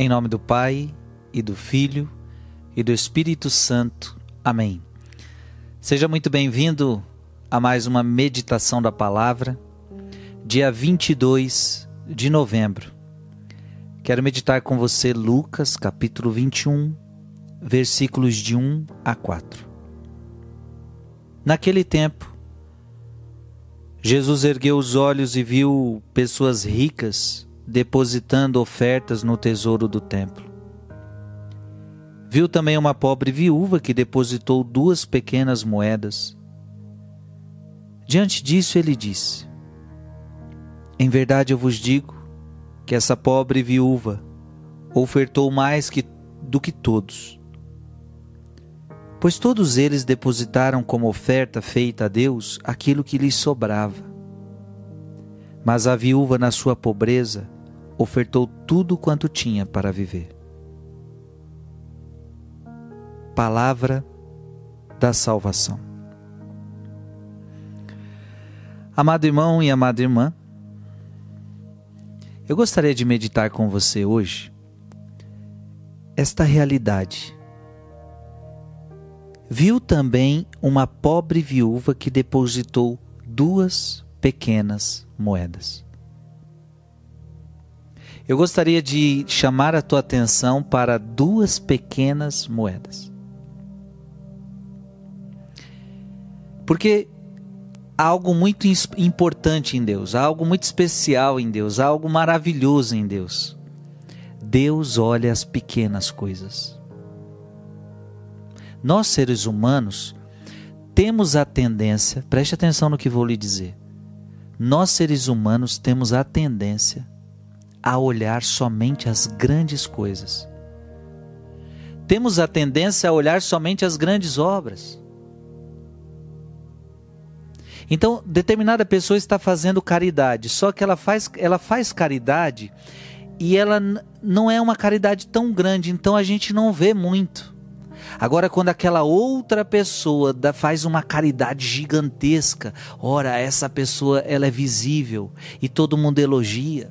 Em nome do Pai e do Filho e do Espírito Santo. Amém. Seja muito bem-vindo a mais uma meditação da palavra, dia 22 de novembro. Quero meditar com você Lucas, capítulo 21, versículos de 1 a 4. Naquele tempo, Jesus ergueu os olhos e viu pessoas ricas depositando ofertas no tesouro do templo. Viu também uma pobre viúva que depositou duas pequenas moedas. Diante disso, ele disse: Em verdade eu vos digo que essa pobre viúva ofertou mais que, do que todos. Pois todos eles depositaram como oferta feita a Deus aquilo que lhes sobrava. Mas a viúva, na sua pobreza, ofertou tudo quanto tinha para viver. Palavra da salvação. Amado irmão e amada irmã, eu gostaria de meditar com você hoje esta realidade. Viu também uma pobre viúva que depositou duas pequenas moedas. Eu gostaria de chamar a tua atenção para duas pequenas moedas. Porque há algo muito importante em Deus, há algo muito especial em Deus, há algo maravilhoso em Deus. Deus olha as pequenas coisas. Nós, seres humanos, temos a tendência, preste atenção no que vou lhe dizer. Nós, seres humanos, temos a tendência a olhar somente as grandes coisas. Temos a tendência a olhar somente as grandes obras. Então, determinada pessoa está fazendo caridade, só que ela faz, ela faz caridade e ela não é uma caridade tão grande, então a gente não vê muito. Agora, quando aquela outra pessoa faz uma caridade gigantesca, ora, essa pessoa ela é visível e todo mundo elogia.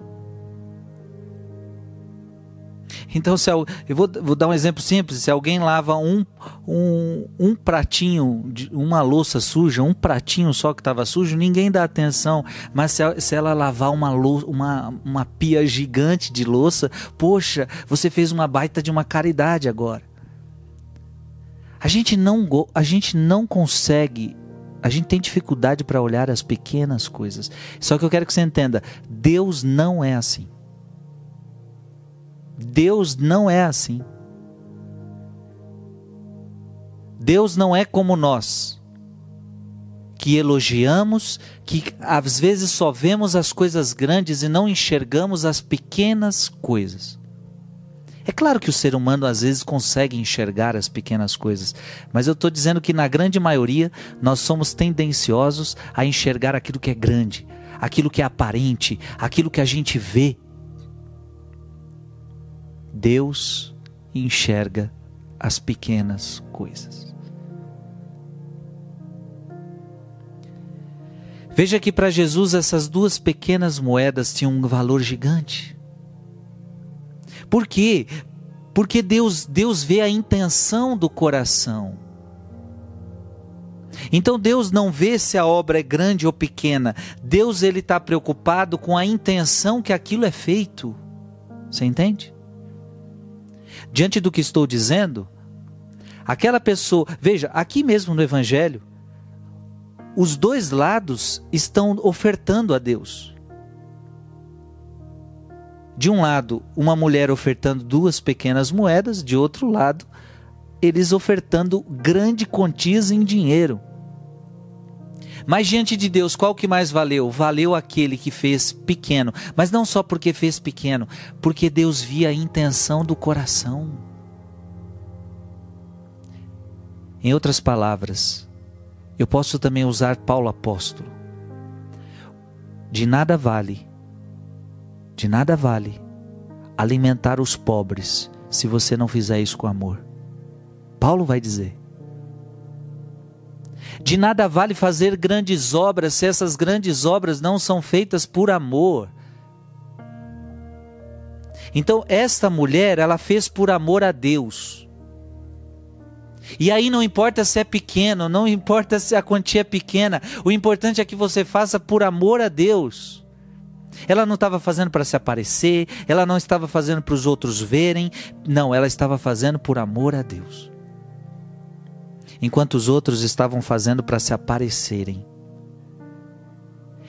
Então, se eu, vou, vou, dar um exemplo simples: se alguém lava um, um, um pratinho, uma louça suja, um pratinho só que estava sujo, ninguém dá atenção. Mas se, se ela lavar uma, uma, uma pia gigante de louça, poxa, você fez uma baita de uma caridade agora. A gente não, a gente não consegue a gente tem dificuldade para olhar as pequenas coisas. Só que eu quero que você entenda: Deus não é assim. Deus não é assim. Deus não é como nós, que elogiamos, que às vezes só vemos as coisas grandes e não enxergamos as pequenas coisas. É claro que o ser humano às vezes consegue enxergar as pequenas coisas, mas eu estou dizendo que na grande maioria nós somos tendenciosos a enxergar aquilo que é grande, aquilo que é aparente, aquilo que a gente vê. Deus enxerga as pequenas coisas. Veja que para Jesus essas duas pequenas moedas tinham um valor gigante. Por quê? Porque Deus, Deus vê a intenção do coração. Então Deus não vê se a obra é grande ou pequena. Deus ele está preocupado com a intenção que aquilo é feito. Você entende? Diante do que estou dizendo, aquela pessoa, veja, aqui mesmo no Evangelho, os dois lados estão ofertando a Deus. De um lado, uma mulher ofertando duas pequenas moedas, de outro lado, eles ofertando grande quantias em dinheiro. Mas diante de Deus, qual que mais valeu? Valeu aquele que fez pequeno, mas não só porque fez pequeno, porque Deus via a intenção do coração. Em outras palavras, eu posso também usar Paulo apóstolo. De nada vale, de nada vale alimentar os pobres se você não fizer isso com amor. Paulo vai dizer: de nada vale fazer grandes obras se essas grandes obras não são feitas por amor. Então, esta mulher, ela fez por amor a Deus. E aí não importa se é pequeno, não importa se a quantia é pequena, o importante é que você faça por amor a Deus. Ela não estava fazendo para se aparecer, ela não estava fazendo para os outros verem, não, ela estava fazendo por amor a Deus. Enquanto os outros estavam fazendo para se aparecerem.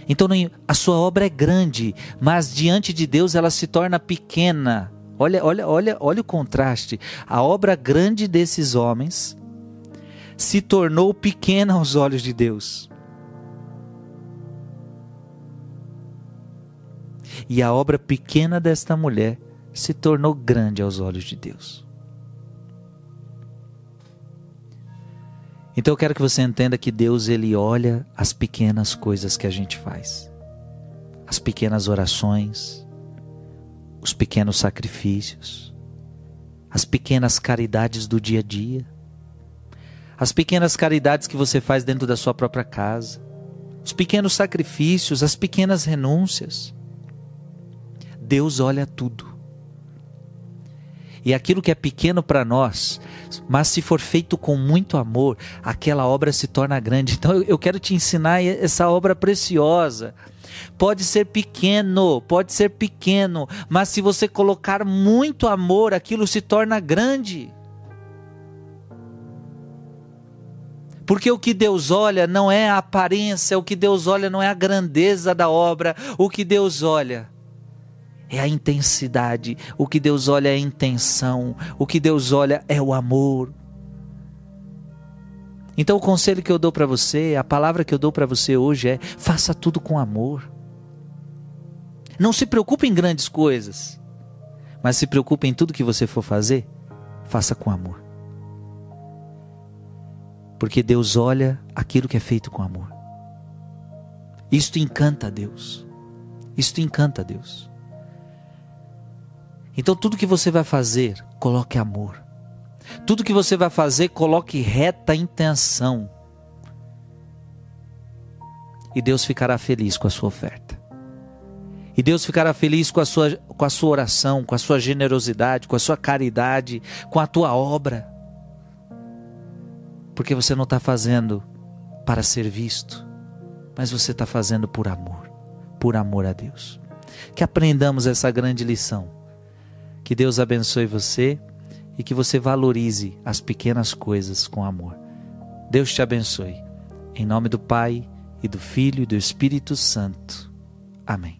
Então a sua obra é grande, mas diante de Deus ela se torna pequena. Olha, olha, olha, olha o contraste. A obra grande desses homens se tornou pequena aos olhos de Deus. E a obra pequena desta mulher se tornou grande aos olhos de Deus. Então eu quero que você entenda que Deus ele olha as pequenas coisas que a gente faz. As pequenas orações, os pequenos sacrifícios, as pequenas caridades do dia a dia, as pequenas caridades que você faz dentro da sua própria casa, os pequenos sacrifícios, as pequenas renúncias. Deus olha tudo. E aquilo que é pequeno para nós, mas se for feito com muito amor, aquela obra se torna grande. Então eu quero te ensinar essa obra preciosa. Pode ser pequeno, pode ser pequeno, mas se você colocar muito amor, aquilo se torna grande. Porque o que Deus olha não é a aparência, o que Deus olha não é a grandeza da obra, o que Deus olha é a intensidade. O que Deus olha é a intenção. O que Deus olha é o amor. Então, o conselho que eu dou para você, a palavra que eu dou para você hoje é: faça tudo com amor. Não se preocupe em grandes coisas, mas se preocupe em tudo que você for fazer, faça com amor. Porque Deus olha aquilo que é feito com amor. Isto encanta a Deus. Isto encanta a Deus. Então tudo que você vai fazer, coloque amor. Tudo que você vai fazer, coloque reta intenção. E Deus ficará feliz com a sua oferta. E Deus ficará feliz com a sua, com a sua oração, com a sua generosidade, com a sua caridade, com a tua obra. Porque você não está fazendo para ser visto, mas você está fazendo por amor, por amor a Deus. Que aprendamos essa grande lição que Deus abençoe você e que você valorize as pequenas coisas com amor. Deus te abençoe. Em nome do Pai, e do Filho e do Espírito Santo. Amém.